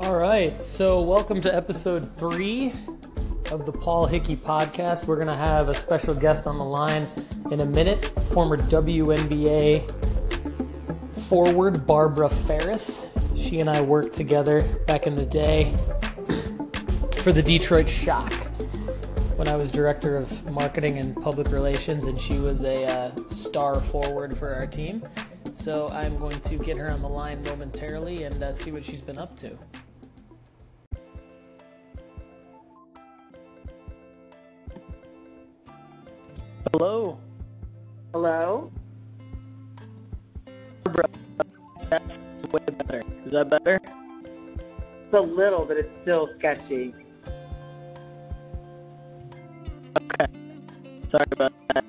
All right, so welcome to episode three of the Paul Hickey podcast. We're going to have a special guest on the line in a minute, former WNBA forward Barbara Farris. She and I worked together back in the day for the Detroit Shock when I was director of marketing and public relations, and she was a uh, star forward for our team. So I'm going to get her on the line momentarily and uh, see what she's been up to. Hello. Hello? That's way better. Is that better? It's a little, but it's still sketchy. Okay. Sorry about that.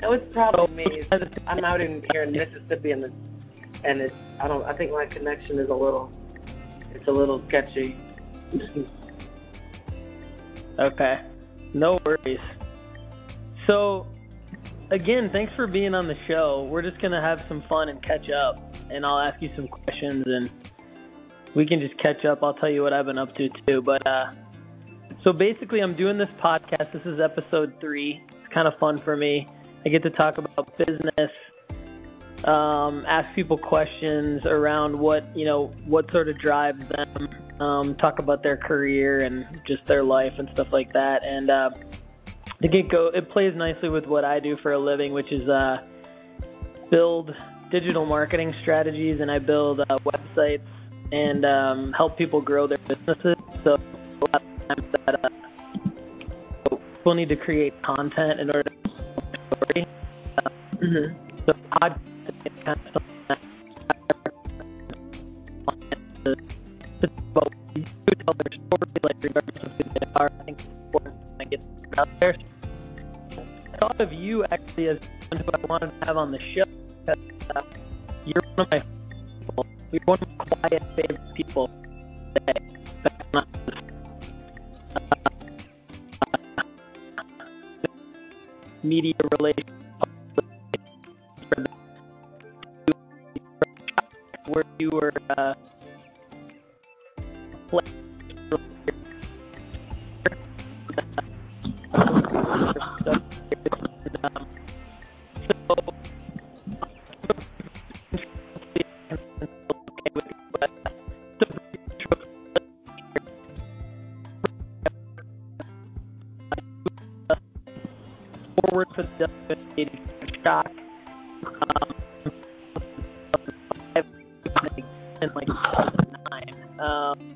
No, it's probably oh, me. I'm out in here in Mississippi, and it's, and it's I don't I think my connection is a little it's a little sketchy. Okay. No worries. So, again, thanks for being on the show. We're just going to have some fun and catch up, and I'll ask you some questions, and we can just catch up. I'll tell you what I've been up to, too. But, uh, so basically, I'm doing this podcast. This is episode three. It's kind of fun for me. I get to talk about business, um, ask people questions around what you know, what sort of drives them, um, talk about their career and just their life and stuff like that. And uh, I think it go it plays nicely with what I do for a living, which is uh, build digital marketing strategies, and I build uh, websites and um, help people grow their businesses. So a lot of times that uh, people need to create content in order to tell their story. Uh, hmm so podcasting is kind of something that I to, to tell their story, like regardless of who they are, I think it's important to get out there. Thought of you actually as someone who I wanted to have on the show because uh, you're one of my people. You're one of my quiet favorite people today. Not uh, media relations where you were uh, Shock. Um, like 2009. Um,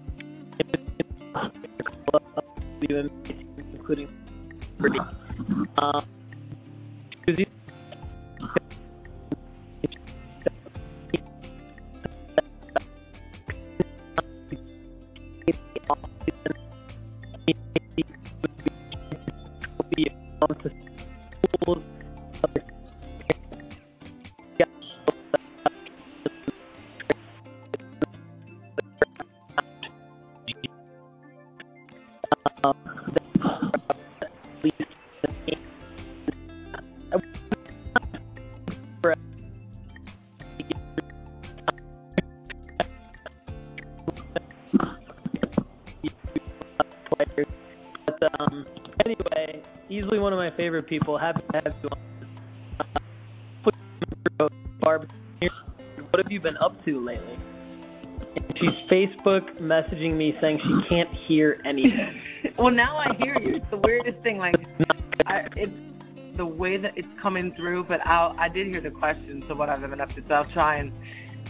people. Happy to have you on. What have you been up to lately? And she's Facebook messaging me saying she can't hear anything. well, now I hear you. It's the weirdest thing. Like, I, it's the way that it's coming through. But I'll, I did hear the question, so what I've been up to. So I'll try and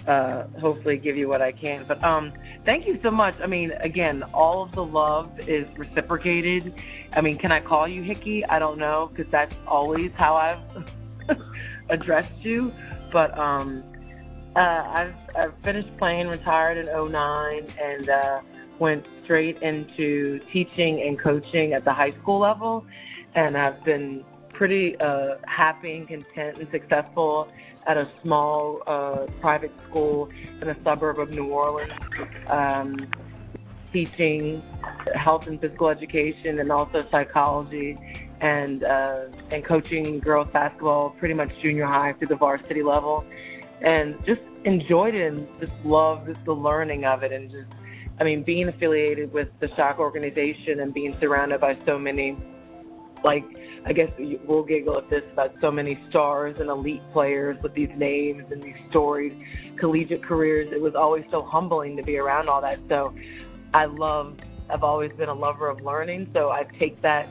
uh, hopefully give you what I can. But um, thank you so much. I mean, again, all of the love is reciprocated. I mean, can I call you Hickey? I don't know because that's always how I've addressed you. But um, uh, I've, I've finished playing, retired in 09, and uh, went straight into teaching and coaching at the high school level. And I've been pretty uh, happy and content and successful at a small uh, private school in a suburb of New Orleans, um, teaching health and physical education and also psychology and uh, and coaching girls basketball pretty much junior high through the varsity level. And just enjoyed it and just loved the learning of it and just I mean being affiliated with the Shock organization and being surrounded by so many like I guess we'll giggle at this about so many stars and elite players with these names and these storied collegiate careers. It was always so humbling to be around all that. So I love, I've always been a lover of learning. So I take that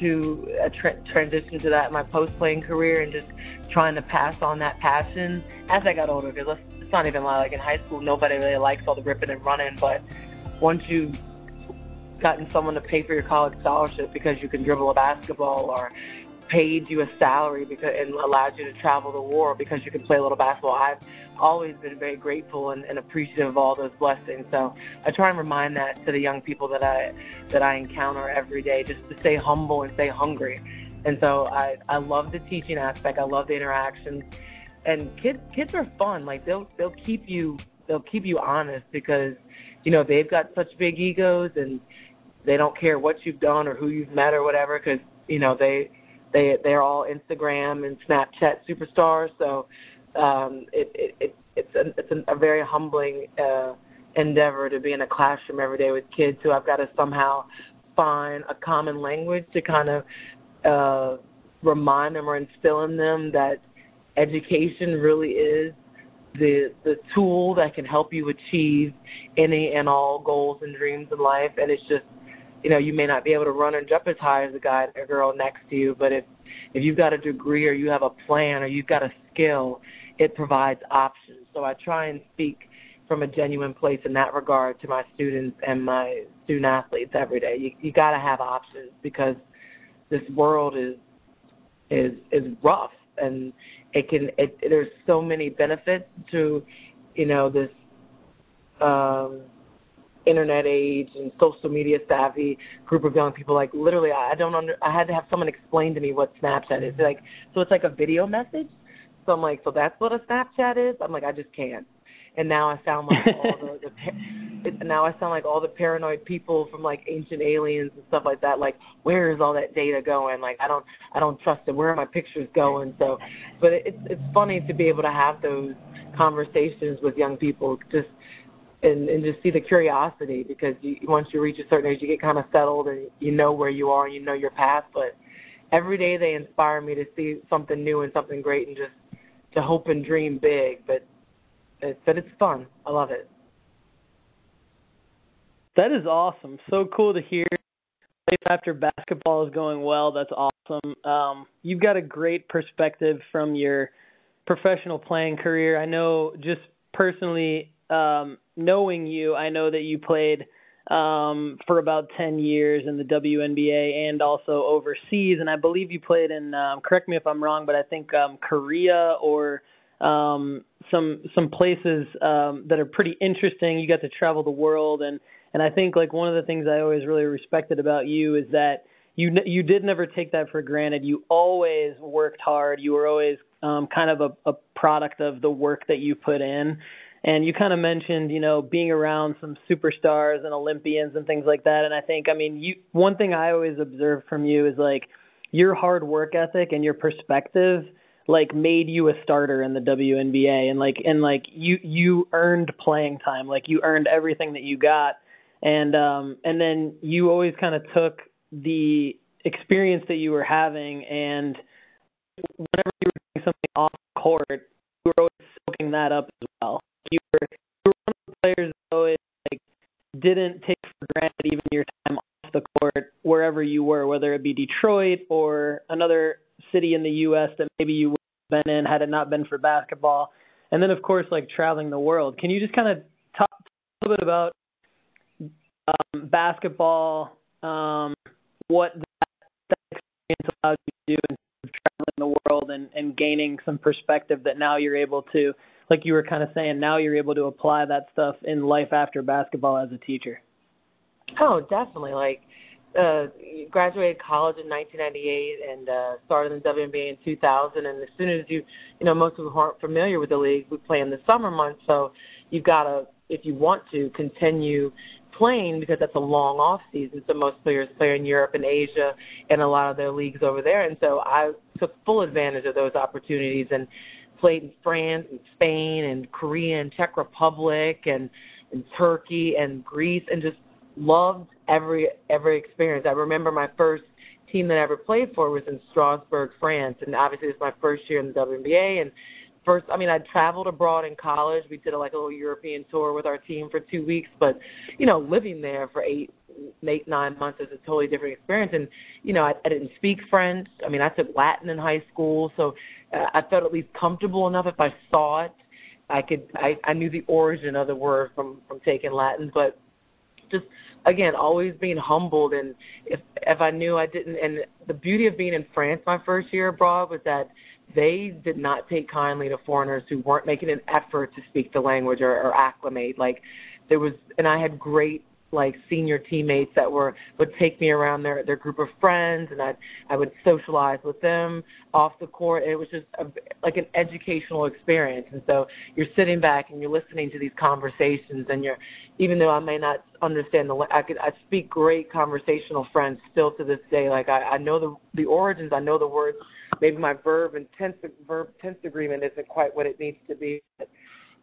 to a tra- transition to that in my post playing career and just trying to pass on that passion as I got older. Because let's not even like in high school, nobody really likes all the ripping and running. But once you gotten someone to pay for your college scholarship because you can dribble a basketball or paid you a salary because and allowed you to travel the world because you can play a little basketball. I've always been very grateful and, and appreciative of all those blessings. So I try and remind that to the young people that I that I encounter every day, just to stay humble and stay hungry. And so I, I love the teaching aspect. I love the interactions. And kids kids are fun. Like they'll they'll keep you they'll keep you honest because you know they've got such big egos and they don't care what you've done or who you've met or whatever because you know they they they're all Instagram and Snapchat superstars. So um, it, it, it it's a, it's a, a very humbling uh, endeavor to be in a classroom every day with kids who I've got to somehow find a common language to kind of uh, remind them or instill in them that education really is the the tool that can help you achieve any and all goals and dreams in life and it's just you know, you may not be able to run and jump as high as the guy or girl next to you, but if if you've got a degree or you have a plan or you've got a skill, it provides options. So I try and speak from a genuine place in that regard to my students and my student athletes every day. You you got to have options because this world is is is rough and it can it there's so many benefits to you know this um internet age and social media savvy group of young people like literally I don't under I had to have someone explain to me what Snapchat is like so it's like a video message. So I'm like so that's what a Snapchat is? I'm like I just can't. And now I sound like all the, the par- now I sound like all the paranoid people from like ancient aliens and stuff like that like where is all that data going? Like I don't I don't trust it. Where are my pictures going? So but it's it's funny to be able to have those conversations with young people just and and just see the curiosity because you, once you reach a certain age, you get kind of settled and you know where you are and you know your path. But every day they inspire me to see something new and something great and just to hope and dream big. But it, but it's fun. I love it. That is awesome. So cool to hear. Life after basketball is going well. That's awesome. Um, you've got a great perspective from your professional playing career. I know just personally um, knowing you, I know that you played um, for about 10 years in the WNBA and also overseas. And I believe you played in, um, correct me if I'm wrong, but I think um, Korea or um, some some places um, that are pretty interesting. You got to travel the world, and and I think like one of the things I always really respected about you is that you you did never take that for granted. You always worked hard. You were always um, kind of a, a product of the work that you put in. And you kind of mentioned, you know, being around some superstars and Olympians and things like that. And I think, I mean, you one thing I always observe from you is like your hard work ethic and your perspective like made you a starter in the WNBA and like and like you you earned playing time. Like you earned everything that you got. And um and then you always kind of took the experience that you were having and whenever you were doing something off court you were always soaking that up as well didn't take for granted even your time off the court wherever you were, whether it be Detroit or another city in the U.S. that maybe you would have been in had it not been for basketball. And then, of course, like traveling the world. Can you just kind of talk a little bit about um, basketball, um, what that, that experience allowed you to do in traveling the world and, and gaining some perspective that now you're able to like you were kind of saying, now you're able to apply that stuff in life after basketball as a teacher. Oh, definitely. Like, uh, graduated college in 1998 and uh, started in the WNBA in 2000. And as soon as you, you know, most people who aren't familiar with the league, we play in the summer months. So you've got to, if you want to, continue playing because that's a long off season. So most players play in Europe and Asia and a lot of their leagues over there. And so I took full advantage of those opportunities and played in France and Spain and Korea and Czech Republic and and Turkey and Greece and just loved every every experience. I remember my first team that I ever played for was in Strasbourg, France, and obviously it was my first year in the WNBA. And first, I mean, I traveled abroad in college. We did a, like a little European tour with our team for two weeks, but you know, living there for eight, eight, nine months is a totally different experience. And you know, I, I didn't speak French. I mean, I took Latin in high school, so uh, I felt at least comfortable enough if I saw it. I could I, I knew the origin of the word from from taking Latin, but just again always being humbled and if if I knew I didn't and the beauty of being in France my first year abroad was that they did not take kindly to foreigners who weren't making an effort to speak the language or, or acclimate like there was and I had great like senior teammates that were would take me around their their group of friends and I I would socialize with them off the court. It was just a, like an educational experience. And so you're sitting back and you're listening to these conversations and you're even though I may not understand the I could I speak great conversational French still to this day. Like I I know the the origins I know the words. Maybe my verb and tense verb tense agreement isn't quite what it needs to be but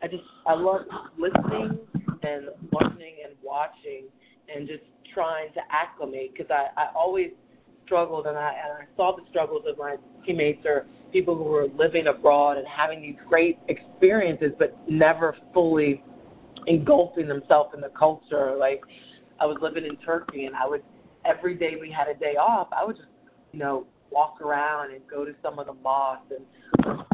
I just I love listening and learning and just trying to acclimate because I, I always struggled and I, and I saw the struggles of my teammates or people who were living abroad and having these great experiences but never fully engulfing themselves in the culture. Like I was living in Turkey and I would every day we had a day off, I would just, you know, walk around and go to some of the mosques and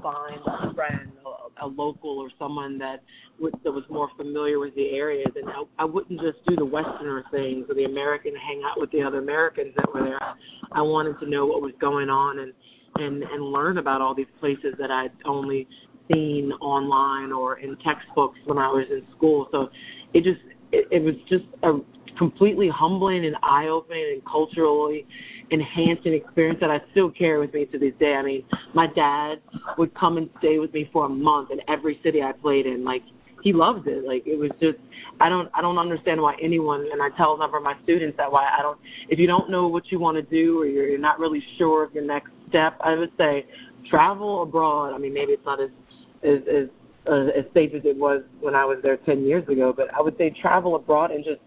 find a friend, a, a local, or someone that would, that was more familiar with the areas. And I, I wouldn't just do the Westerner things or the American hang out with the other Americans that were there. I wanted to know what was going on and and and learn about all these places that I'd only seen online or in textbooks when I was in school. So it just it, it was just a completely humbling and eye opening and culturally enhancing experience that I still carry with me to this day. I mean, my dad would come and stay with me for a month in every city I played in. Like he loves it. Like it was just I don't I don't understand why anyone and I tell a number of my students that why I don't if you don't know what you want to do or you're, you're not really sure of your next step, I would say travel abroad. I mean, maybe it's not as as as uh, as safe as it was when I was there 10 years ago, but I would say travel abroad and just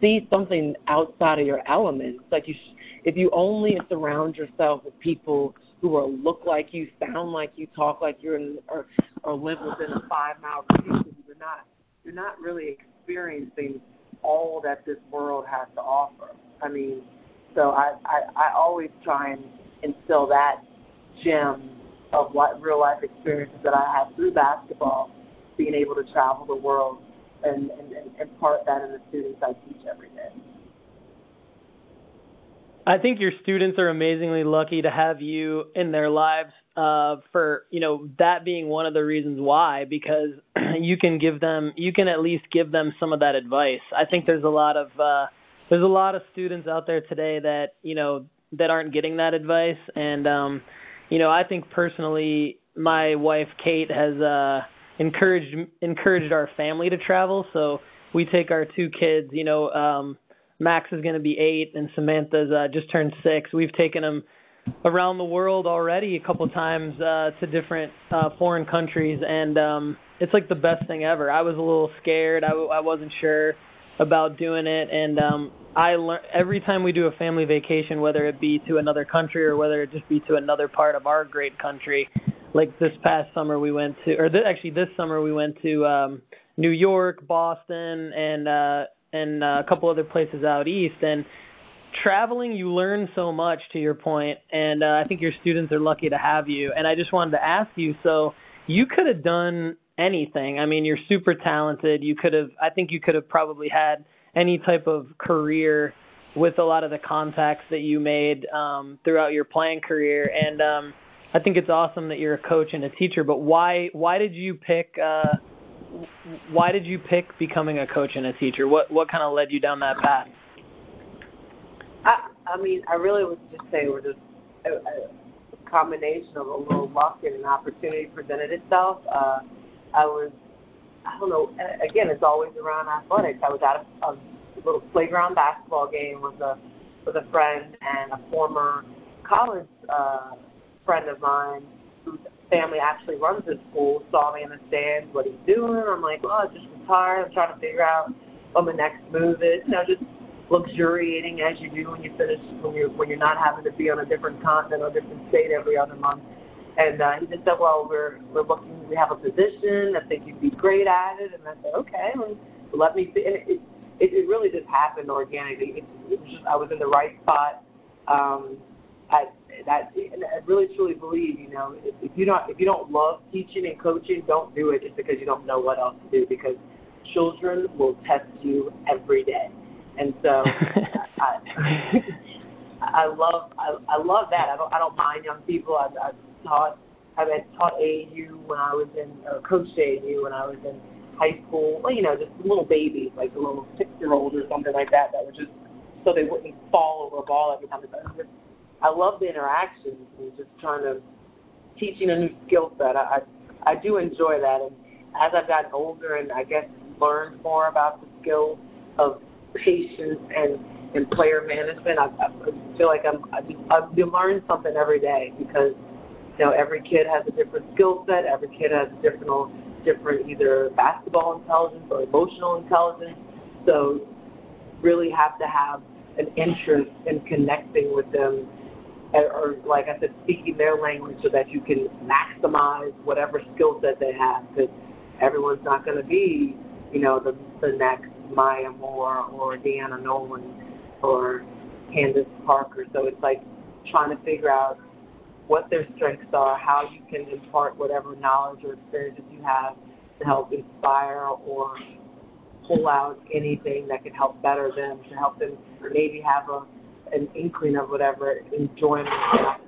see something outside of your element. Like you if you only surround yourself with people who are look like you, sound like you, talk like you're or or live within a five mile radius, you're not you're not really experiencing all that this world has to offer. I mean, so I I, I always try and instill that gem of what real life experiences that I have through basketball, being able to travel the world and, and, and impart that in the students I teach every day. I think your students are amazingly lucky to have you in their lives uh, for you know that being one of the reasons why because you can give them you can at least give them some of that advice. I think there's a lot of uh, there's a lot of students out there today that you know that aren't getting that advice and um, you know I think personally my wife Kate has uh, encouraged encouraged our family to travel so we take our two kids you know um, Max is going to be eight, and Samantha's uh, just turned six. We've taken them around the world already a couple times uh, to different uh, foreign countries, and um, it's like the best thing ever. I was a little scared. I, I wasn't sure about doing it, and um, I learn every time we do a family vacation, whether it be to another country or whether it just be to another part of our great country. Like this past summer, we went to, or th- actually this summer we went to um, New York, Boston, and uh, and uh, a couple other places out east. And traveling, you learn so much. To your point, and uh, I think your students are lucky to have you. And I just wanted to ask you, so you could have done anything. I mean, you're super talented. You could have. I think you could have probably had any type of career with a lot of the contacts that you made um, throughout your playing career. And um, I think it's awesome that you're a coach and a teacher. But why why did you pick uh, why did you pick becoming a coach and a teacher? What what kind of led you down that path? I I mean, I really would just say was just a, a combination of a little luck and an opportunity presented itself. Uh, I was, I don't know. Again, it's always around athletics. I was at a, a little playground basketball game with a with a friend and a former college uh, friend of mine who's family actually runs this school saw me in the stands, what he's doing. I'm like, well, I just retired. I'm trying to figure out what my next move is. You know, just luxuriating as you do when you finish when you're when you're not having to be on a different continent or a different state every other month. And uh, he just said, well, we're we're looking. We have a position. I think you'd be great at it. And I said, okay, well, let me see. And it, it it really just happened organically. It, it was just I was in the right spot. Um, I that and I really truly believe, you know, if, if you don't if you don't love teaching and coaching, don't do it just because you don't know what else to do because children will test you every day. And so I, I love I, I love that. I don't I don't mind young people. I've, I've taught I've taught AAU when I was in or coached AAU when I was in high school. Well, you know, just little babies, like a little six year old or something like that, that were just so they wouldn't fall over a ball every time. They I love the interactions and just trying to teaching a new skill set. I, I I do enjoy that, and as I've gotten older and I guess learned more about the skills of patience and and player management, I, I feel like I'm I, I learn something every day because you know every kid has a different skill set. Every kid has a different different either basketball intelligence or emotional intelligence. So really have to have an interest in connecting with them or like I said, speaking their language so that you can maximize whatever skill set they have. Because everyone's not going to be, you know, the the next Maya Moore or Deanna Nolan or Candace Parker. So it's like trying to figure out what their strengths are, how you can impart whatever knowledge or experiences you have to help inspire or pull out anything that can help better them, to help them maybe have a an inkling of whatever enjoyment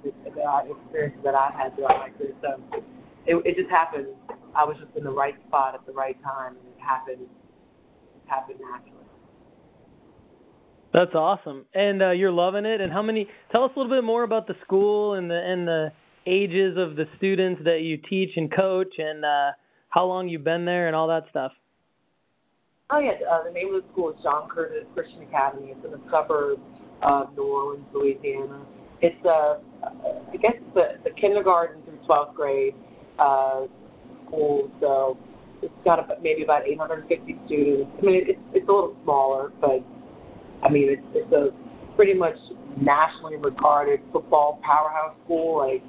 that I experiences that I've had throughout my career. So it, it just happened. I was just in the right spot at the right time, and it happened. It happened naturally. That's awesome, and uh, you're loving it. And how many? Tell us a little bit more about the school and the and the ages of the students that you teach and coach, and uh, how long you've been there, and all that stuff. Oh yeah, uh, the name of the school is John Curtis Christian Academy. It's in the suburbs of New Orleans, Louisiana. It's a, I guess the, the kindergarten through 12th grade uh, school, so it's got about, maybe about 850 students. I mean, it's it's a little smaller, but I mean, it's it's a pretty much nationally regarded football powerhouse school. Like,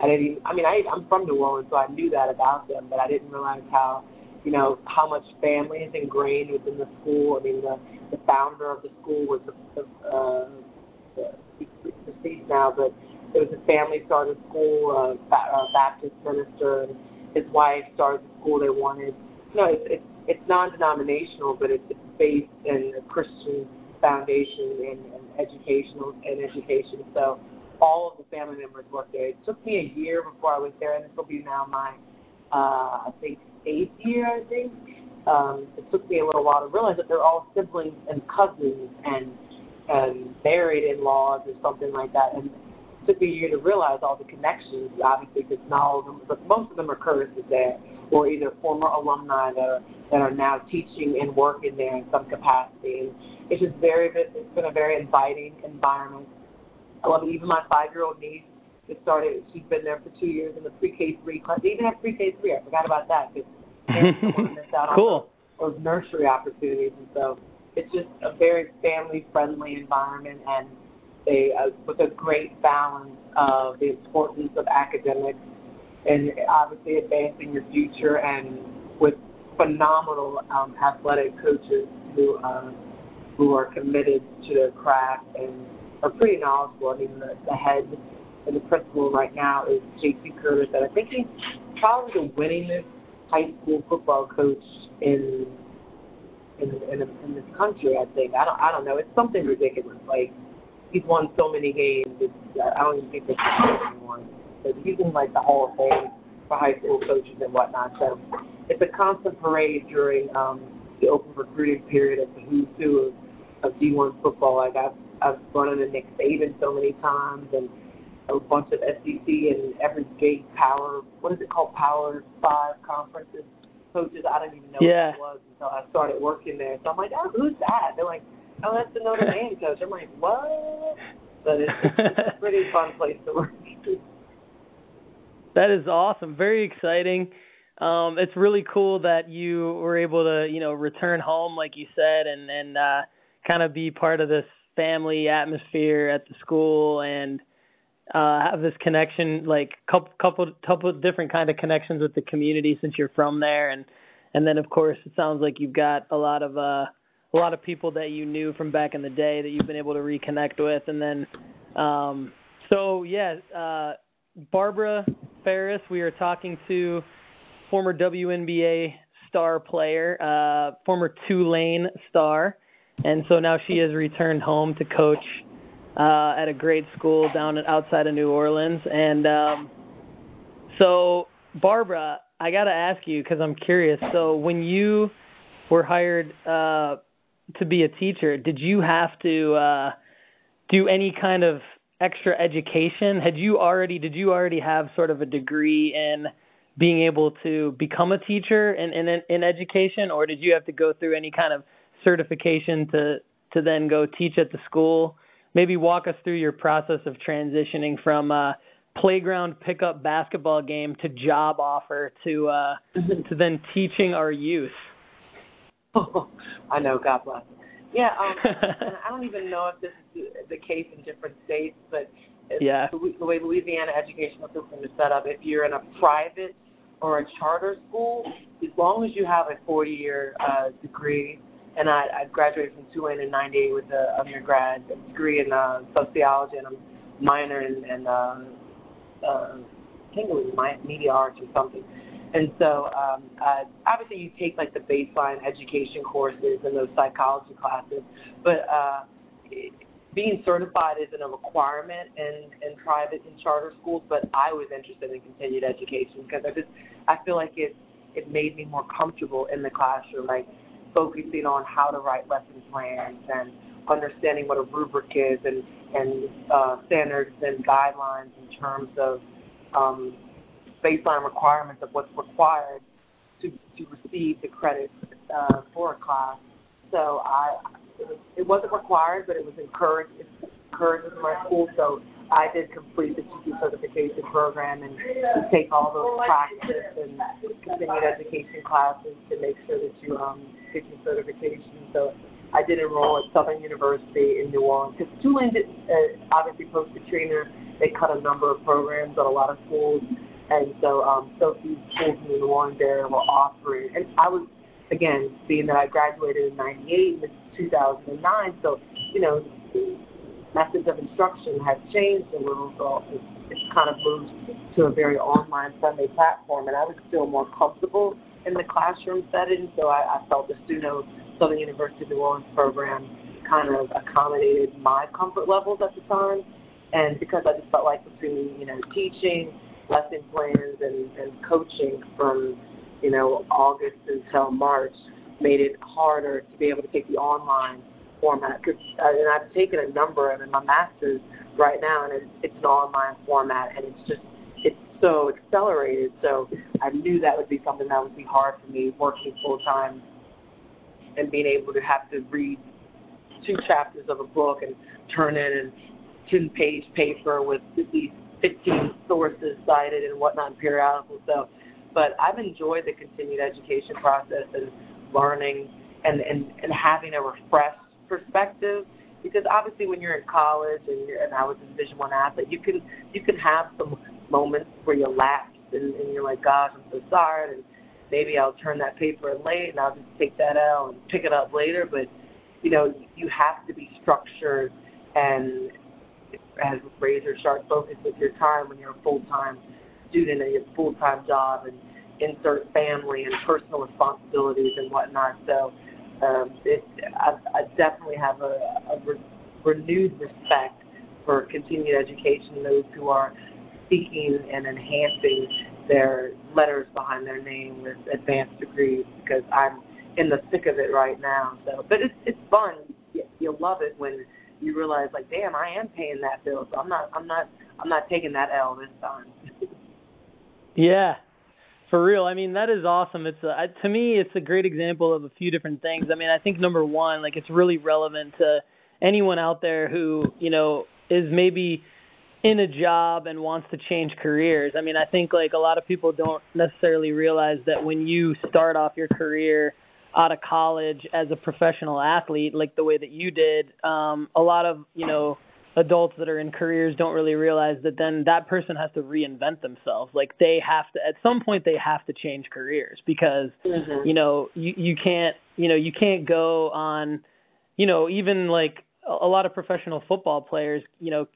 I didn't even, I mean, I I'm from New Orleans, so I knew that about them, but I didn't realize how you know, how much family is ingrained within the school. I mean, the, the founder of the school was the, the, uh, the deceased now, but it was a family started school, uh, a Baptist minister, and his wife started the school they wanted. No, it's it's, it's non-denominational, but it's based in a Christian foundation and, and educational and education. So all of the family members work there. It took me a year before I was there, and this will be now my, uh, I think, eighth year, I think. Um, it took me a little while to realize that they're all siblings and cousins and and married in-laws or something like that. And it took me a year to realize all the connections, obviously, because not all of them, but most of them are Curtis's there, or either former alumni that are that are now teaching and working there in some capacity. And it's just very, it's been a very inviting environment. I love it. Even my five-year-old niece it started. She's been there for two years in the pre-K three class. They even have pre-K three. I forgot about that because cool. on those nursery opportunities, and so it's just a very family-friendly environment, and they uh, with a great balance of the importance of academics and obviously advancing your future, and with phenomenal um, athletic coaches who uh, who are committed to their craft and are pretty knowledgeable. I mean, the, the head and the principal right now is J.C. Curtis, and I think he's probably the winningest high school football coach in in in, in this country. I think I don't I don't know. It's something ridiculous. Like he's won so many games. It's, I don't even think there's anyone. But he's in like the Hall of Fame for high school coaches and whatnot. So it's a constant parade during um, the open recruiting period of the who's who of, of D1 football. Like I've I've run into Nick Saban so many times and a bunch of SEC and every gate power, what is it called, Power Five conferences coaches. I don't even know yeah. what it was until I started working there. So I'm like, oh, who's that? They're like, oh, that's the Notre Dame coach. I'm like, what? But it's, it's a pretty fun place to work. That is awesome. Very exciting. Um, it's really cool that you were able to, you know, return home, like you said, and and uh, kind of be part of this family atmosphere at the school and uh, have this connection, like couple couple couple different kind of connections with the community since you're from there, and and then of course it sounds like you've got a lot of uh, a lot of people that you knew from back in the day that you've been able to reconnect with, and then um, so yeah, uh, Barbara Farris, we are talking to former WNBA star player, uh, former Tulane star, and so now she has returned home to coach uh, at a great school down outside of New Orleans. And um, so, Barbara, I got to ask you because I'm curious. So, when you were hired uh, to be a teacher, did you have to uh, do any kind of extra education? Had you already did you already have sort of a degree in being able to become a teacher in, in in education, or did you have to go through any kind of certification to to then go teach at the school? Maybe walk us through your process of transitioning from uh, playground pickup basketball game to job offer to uh, mm-hmm. to then teaching our youth. Oh, I know. God bless. Yeah, um, I don't even know if this is the case in different states, but yeah. the way Louisiana educational system is set up, if you're in a private or a charter school, as long as you have a 40-year uh, degree, and I, I graduated from Tulane in '98 with an undergrad degree in uh, sociology and a minor in, in uh, uh, I think it was media arts or something. And so, um, uh, obviously, you take like the baseline education courses and those psychology classes, but uh, being certified isn't a requirement in, in private and charter schools. But I was interested in continued education because I just I feel like it it made me more comfortable in the classroom, like focusing on how to write lesson plans and understanding what a rubric is and and uh, standards and guidelines in terms of um, baseline requirements of what's required to, to receive the credit uh, for a class. So I, it wasn't required, but it was encouraged, encouraged in my school. So I did complete the teacher certification program and take all those practice and continued education classes to make sure that you um, get your certification. So I did enroll at Southern University in New Orleans because Tulane did uh, obviously post Katrina. They cut a number of programs at a lot of schools and so, um, so few schools in New Orleans there were offering. And I was, again, being that I graduated in '98 and 2009, so you know, methods of instruction have changed a little. So it's, it's kind of moved to a very online friendly platform, and I was still more comfortable in the classroom setting. So I, I felt the Suno Southern University of New Orleans program kind of accommodated my comfort levels at the time. And because I just felt like between, you know, teaching lesson plans and, and coaching from, you know, August until March made it harder to be able to take the online format. Cause, uh, and I've taken a number of in my master's right now, and it's, it's an online format, and it's just it's so accelerated. So I knew that would be something that would be hard for me working full time and being able to have to read two chapters of a book and turn in a 10 page paper with these 15 sources cited and whatnot in periodicals. So, but I've enjoyed the continued education process and learning and, and, and having a refreshed perspective because obviously when you're in college and, you're, and I was a Division One athlete, you can you can have some moments where you lapse and, and you're like, gosh, I'm so sorry, and maybe I'll turn that paper in late and I'll just take that out and pick it up later. But you know, you have to be structured and has razor sharp focus with your time when you're a full time student and your full time job and insert family and personal responsibilities and whatnot. So um, it, I, I definitely have a, a re- renewed respect for continued education, those who are seeking and enhancing their letters behind their name with advanced degrees because I'm in the thick of it right now. So, but it's it's fun. You'll love it when you realize like, damn, I am paying that bill, so I'm not, I'm not, I'm not taking that L this time. yeah, for real. I mean, that is awesome. It's a, to me, it's a great example of a few different things. I mean, I think number one, like, it's really relevant to anyone out there who, you know, is maybe in a job and wants to change careers. I mean, I think like a lot of people don't necessarily realize that when you start off your career out of college as a professional athlete, like the way that you did, um, a lot of you know adults that are in careers don't really realize that then that person has to reinvent themselves. Like they have to at some point they have to change careers because mm-hmm. you know you you can't you know you can't go on you know even like a lot of professional football players, you know,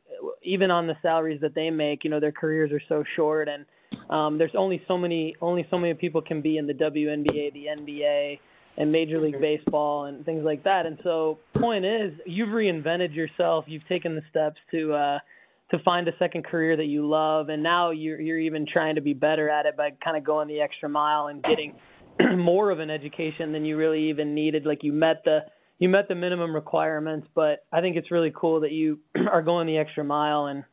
even on the salaries that they make, you know, their careers are so short and um there's only so many only so many people can be in the WNBA, the NBA, and Major League Baseball and things like that. And so, point is, you've reinvented yourself. You've taken the steps to uh, to find a second career that you love, and now you're you're even trying to be better at it by kind of going the extra mile and getting more of an education than you really even needed. Like you met the you met the minimum requirements, but I think it's really cool that you are going the extra mile. And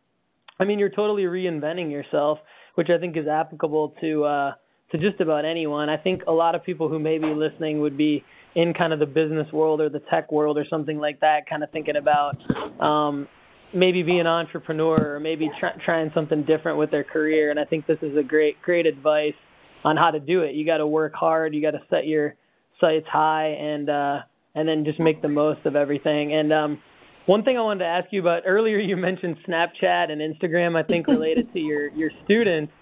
I mean, you're totally reinventing yourself, which I think is applicable to. Uh, to just about anyone. I think a lot of people who may be listening would be in kind of the business world or the tech world or something like that, kind of thinking about um, maybe being an entrepreneur or maybe try, trying something different with their career. And I think this is a great, great advice on how to do it. You got to work hard. You got to set your sights high and uh, and then just make the most of everything. And um, one thing I wanted to ask you about earlier, you mentioned Snapchat and Instagram. I think related to your your students.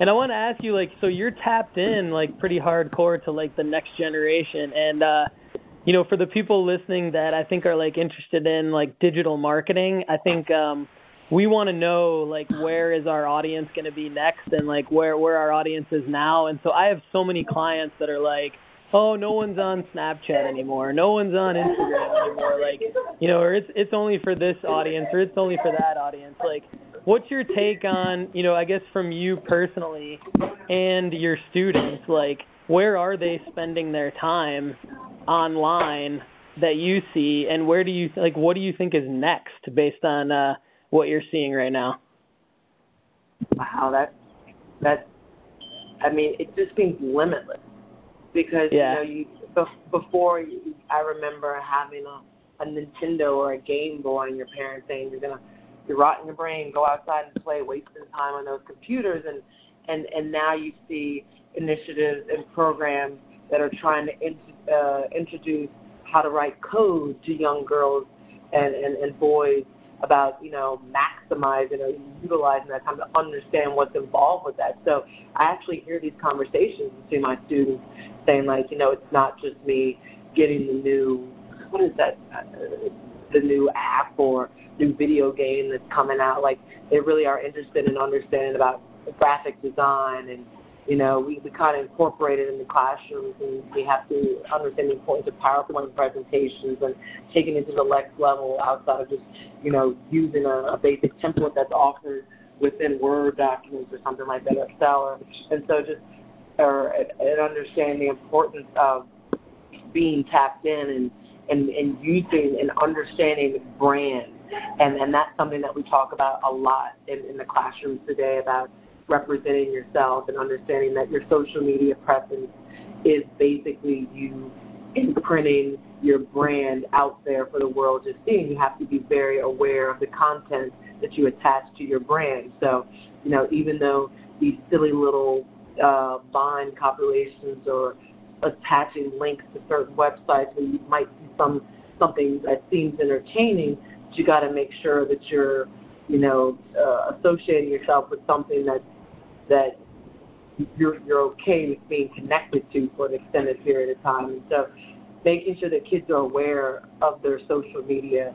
And I want to ask you, like, so you're tapped in, like, pretty hardcore to like the next generation, and uh, you know, for the people listening that I think are like interested in like digital marketing, I think um, we want to know like where is our audience going to be next, and like where where our audience is now. And so I have so many clients that are like, oh, no one's on Snapchat anymore, no one's on Instagram anymore, like, you know, or it's it's only for this audience or it's only for that audience, like what's your take on, you know, I guess from you personally and your students, like where are they spending their time online that you see? And where do you like what do you think is next based on uh what you're seeing right now? Wow, that that I mean, it just seems limitless because yeah. you know you before I remember having a a Nintendo or a Game Boy and your parents saying you're gonna you're rotting your brain, go outside and play, wasting time on those computers, and and and now you see initiatives and programs that are trying to in, uh, introduce how to write code to young girls and, and, and boys about you know maximizing or utilizing that time to understand what's involved with that. So I actually hear these conversations between my students saying like you know it's not just me getting the new what is that uh, the new app or new video game that's coming out. Like they really are interested in understanding about graphic design and you know, we, we kind of incorporate it in the classrooms and we have to understand the importance of PowerPoint presentations and taking it to the next level outside of just, you know, using a, a basic template that's offered within Word documents or something like that, Excel. And so just or, and understanding the importance of being tapped in and, and, and using and understanding the brand and and that's something that we talk about a lot in, in the classrooms today about representing yourself and understanding that your social media presence is basically you imprinting your brand out there for the world to see. And you have to be very aware of the content that you attach to your brand. So, you know, even though these silly little uh, Vine compilations or attaching links to certain websites where you might see some something that seems entertaining, but you got to make sure that you're, you know, uh, associating yourself with something that that you're you're okay with being connected to for an extended period of time. And so, making sure that kids are aware of their social media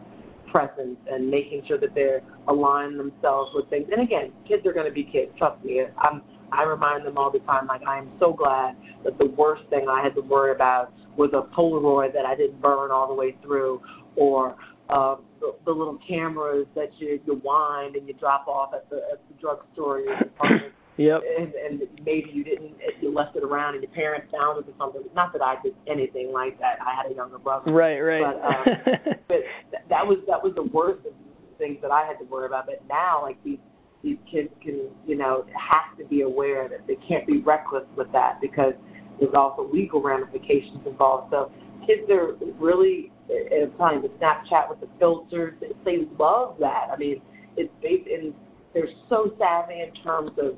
presence and making sure that they're aligning themselves with things. And again, kids are going to be kids. Trust me. I'm I remind them all the time, like I am so glad that the worst thing I had to worry about was a Polaroid that I didn't burn all the way through, or uh, the, the little cameras that you you wind and you drop off at the at the drugstore or your department. Yep. And, and maybe you didn't, you left it around, and your parents found it or something. Not that I did anything like that. I had a younger brother. Right, right. But, um, but that was that was the worst of things that I had to worry about. But now, like these these kids can, you know, have to be aware that they can't be reckless with that because there's also legal ramifications involved. So kids are really uh, I'm the Snapchat with the filters, they, they love that. I mean, it's based in they're so savvy in terms of,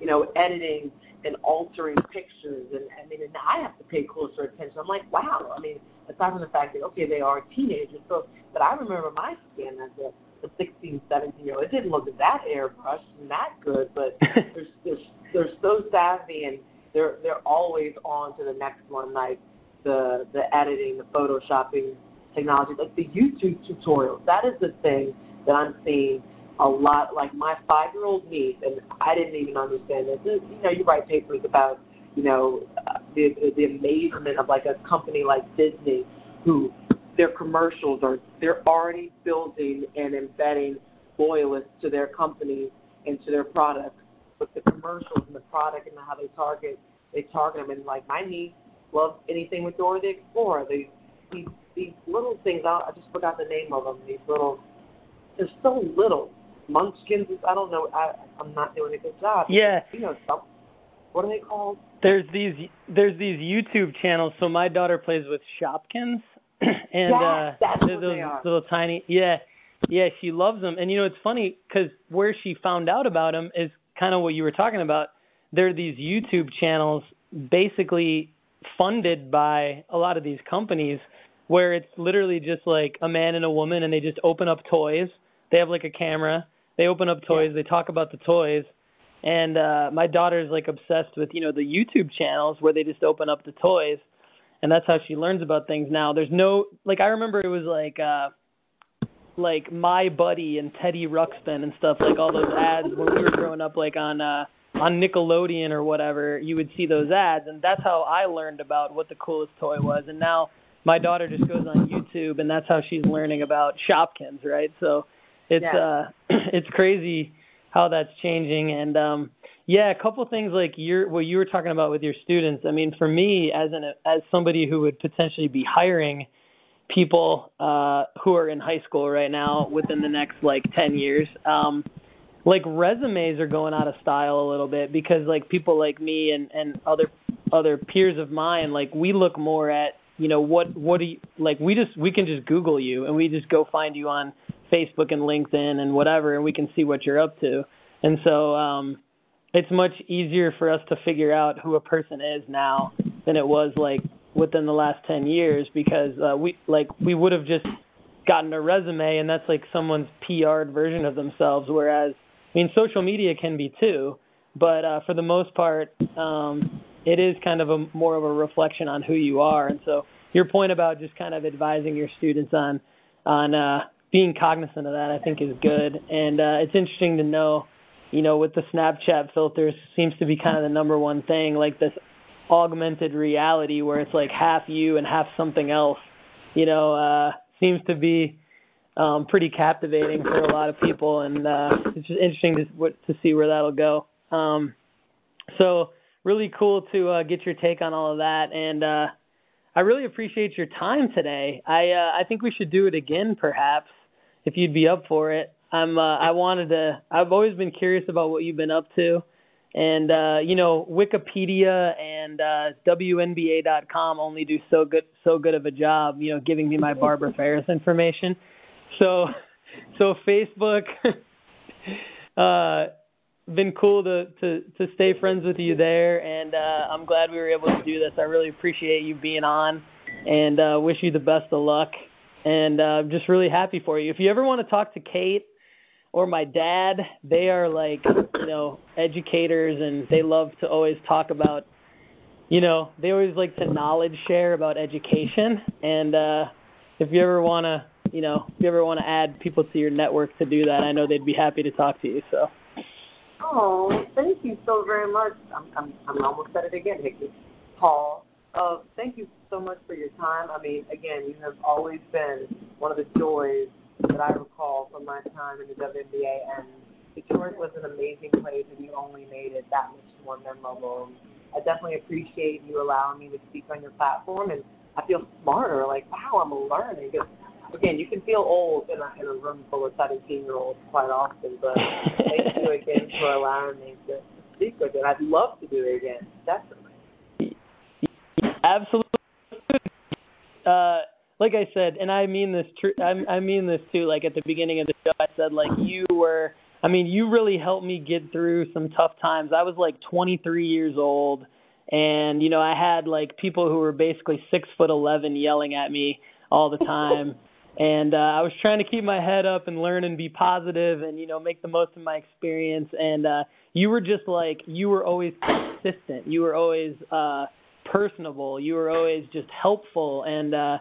you know, editing and altering pictures. And I mean, and I have to pay closer attention. I'm like, wow. I mean, aside from the fact that okay, they are teenagers. So, but I remember my skin as a the 16, 17 year old. It didn't look that airbrushed and that good, but they're, they're they're so savvy and they're they're always on to the next one, like the the editing, the photoshopping technology, like the YouTube tutorials. That is the thing that I'm seeing a lot. Like my five year old niece, and I didn't even understand this. You know, you write papers about you know uh, the the amazement of like a company like Disney, who their commercials are they're already building and embedding loyalists to their companies and to their products. But the commercials and the product and how they target they target them and like my niece loves anything with Dora the Explorer. They these these little things I, I just forgot the name of them. These little they're so little. Munchkins I don't know I I'm not doing a good job. Yeah. You know some what are they called? There's these there's these YouTube channels. So my daughter plays with Shopkins and uh that's those little tiny yeah yeah she loves them. And you know it's funny because where she found out about them is kind of what you were talking about. There are these youtube channels basically funded by a lot of these companies where it's literally just like a man and a woman and they just open up toys. They have like a camera. They open up toys. Yeah. they talk about the toys. And uh my daughter's like obsessed with you know the youtube channels where they just open up the toys and that's how she learns about things now. There's no like I remember it was like uh like my buddy and Teddy Ruxpin and stuff like all those ads when we were growing up like on uh on Nickelodeon or whatever, you would see those ads and that's how I learned about what the coolest toy was. And now my daughter just goes on YouTube and that's how she's learning about Shopkins, right? So it's yeah. uh it's crazy how that's changing and um yeah, a couple things like you're what you were talking about with your students. I mean, for me as an as somebody who would potentially be hiring people uh who are in high school right now within the next like 10 years, um like resumes are going out of style a little bit because like people like me and and other other peers of mine like we look more at you know what what do you like we just we can just google you and we just go find you on facebook and linkedin and whatever and we can see what you're up to and so um it's much easier for us to figure out who a person is now than it was like within the last 10 years because uh, we like we would have just gotten a resume and that's like someone's PR'd version of themselves whereas I mean social media can be too but uh, for the most part um, it is kind of a more of a reflection on who you are. And so your point about just kind of advising your students on on uh, being cognizant of that I think is good. And uh, it's interesting to know you know, with the Snapchat filters seems to be kind of the number one thing, like this augmented reality where it's like half you and half something else, you know, uh, seems to be um, pretty captivating for a lot of people, and uh, it's just interesting to what, to see where that'll go. Um, so really cool to uh, get your take on all of that, and uh, I really appreciate your time today. I uh, I think we should do it again, perhaps, if you'd be up for it. I'm uh, I wanted to I've always been curious about what you've been up to. And uh, you know, Wikipedia and uh, WNBA.com only do so good so good of a job, you know, giving me my Barbara Farris information. So, so Facebook, uh, been cool to to to stay friends with you there, and uh, I'm glad we were able to do this. I really appreciate you being on, and uh, wish you the best of luck. And uh, I'm just really happy for you. If you ever want to talk to Kate or my dad, they are like, you know, educators and they love to always talk about, you know, they always like to knowledge share about education. And uh, if you ever want to, you know, if you ever want to add people to your network to do that, I know they'd be happy to talk to you. So. Oh, thank you so very much. I'm I'm, I'm almost at it again, Hickey. Paul, uh, thank you so much for your time. I mean, again, you have always been one of the joys that I recall from my time in the WNBA, and Detroit was an amazing place, and you only made it that much more memorable. I definitely appreciate you allowing me to speak on your platform, and I feel smarter. Like, wow, I'm learning. Because again, you can feel old in a in a room full of 17 year olds quite often, but thank you again for allowing me to speak with you. I'd love to do it again, definitely. Absolutely. Uh, like I said, and I mean this tr- I, I mean this too. Like at the beginning of the show, I said like you were I mean, you really helped me get through some tough times. I was like 23 years old, and you know, I had like people who were basically six foot eleven yelling at me all the time. and uh, I was trying to keep my head up and learn and be positive and you know make the most of my experience and uh you were just like you were always consistent you were always uh personable you were always just helpful and uh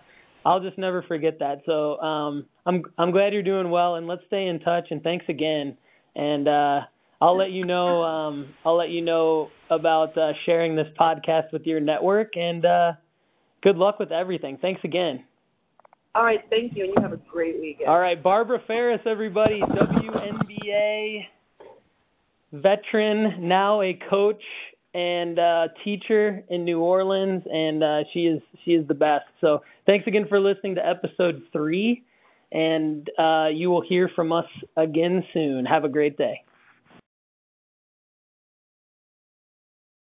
I'll just never forget that. So um I'm I'm glad you're doing well and let's stay in touch and thanks again. And uh I'll let you know um I'll let you know about uh sharing this podcast with your network and uh good luck with everything. Thanks again. All right, thank you, and you have a great weekend. All right, Barbara Farris, everybody, WNBA veteran, now a coach and uh, teacher in New Orleans, and uh, she is she is the best. So thanks again for listening to episode three, and uh, you will hear from us again soon. Have a great day.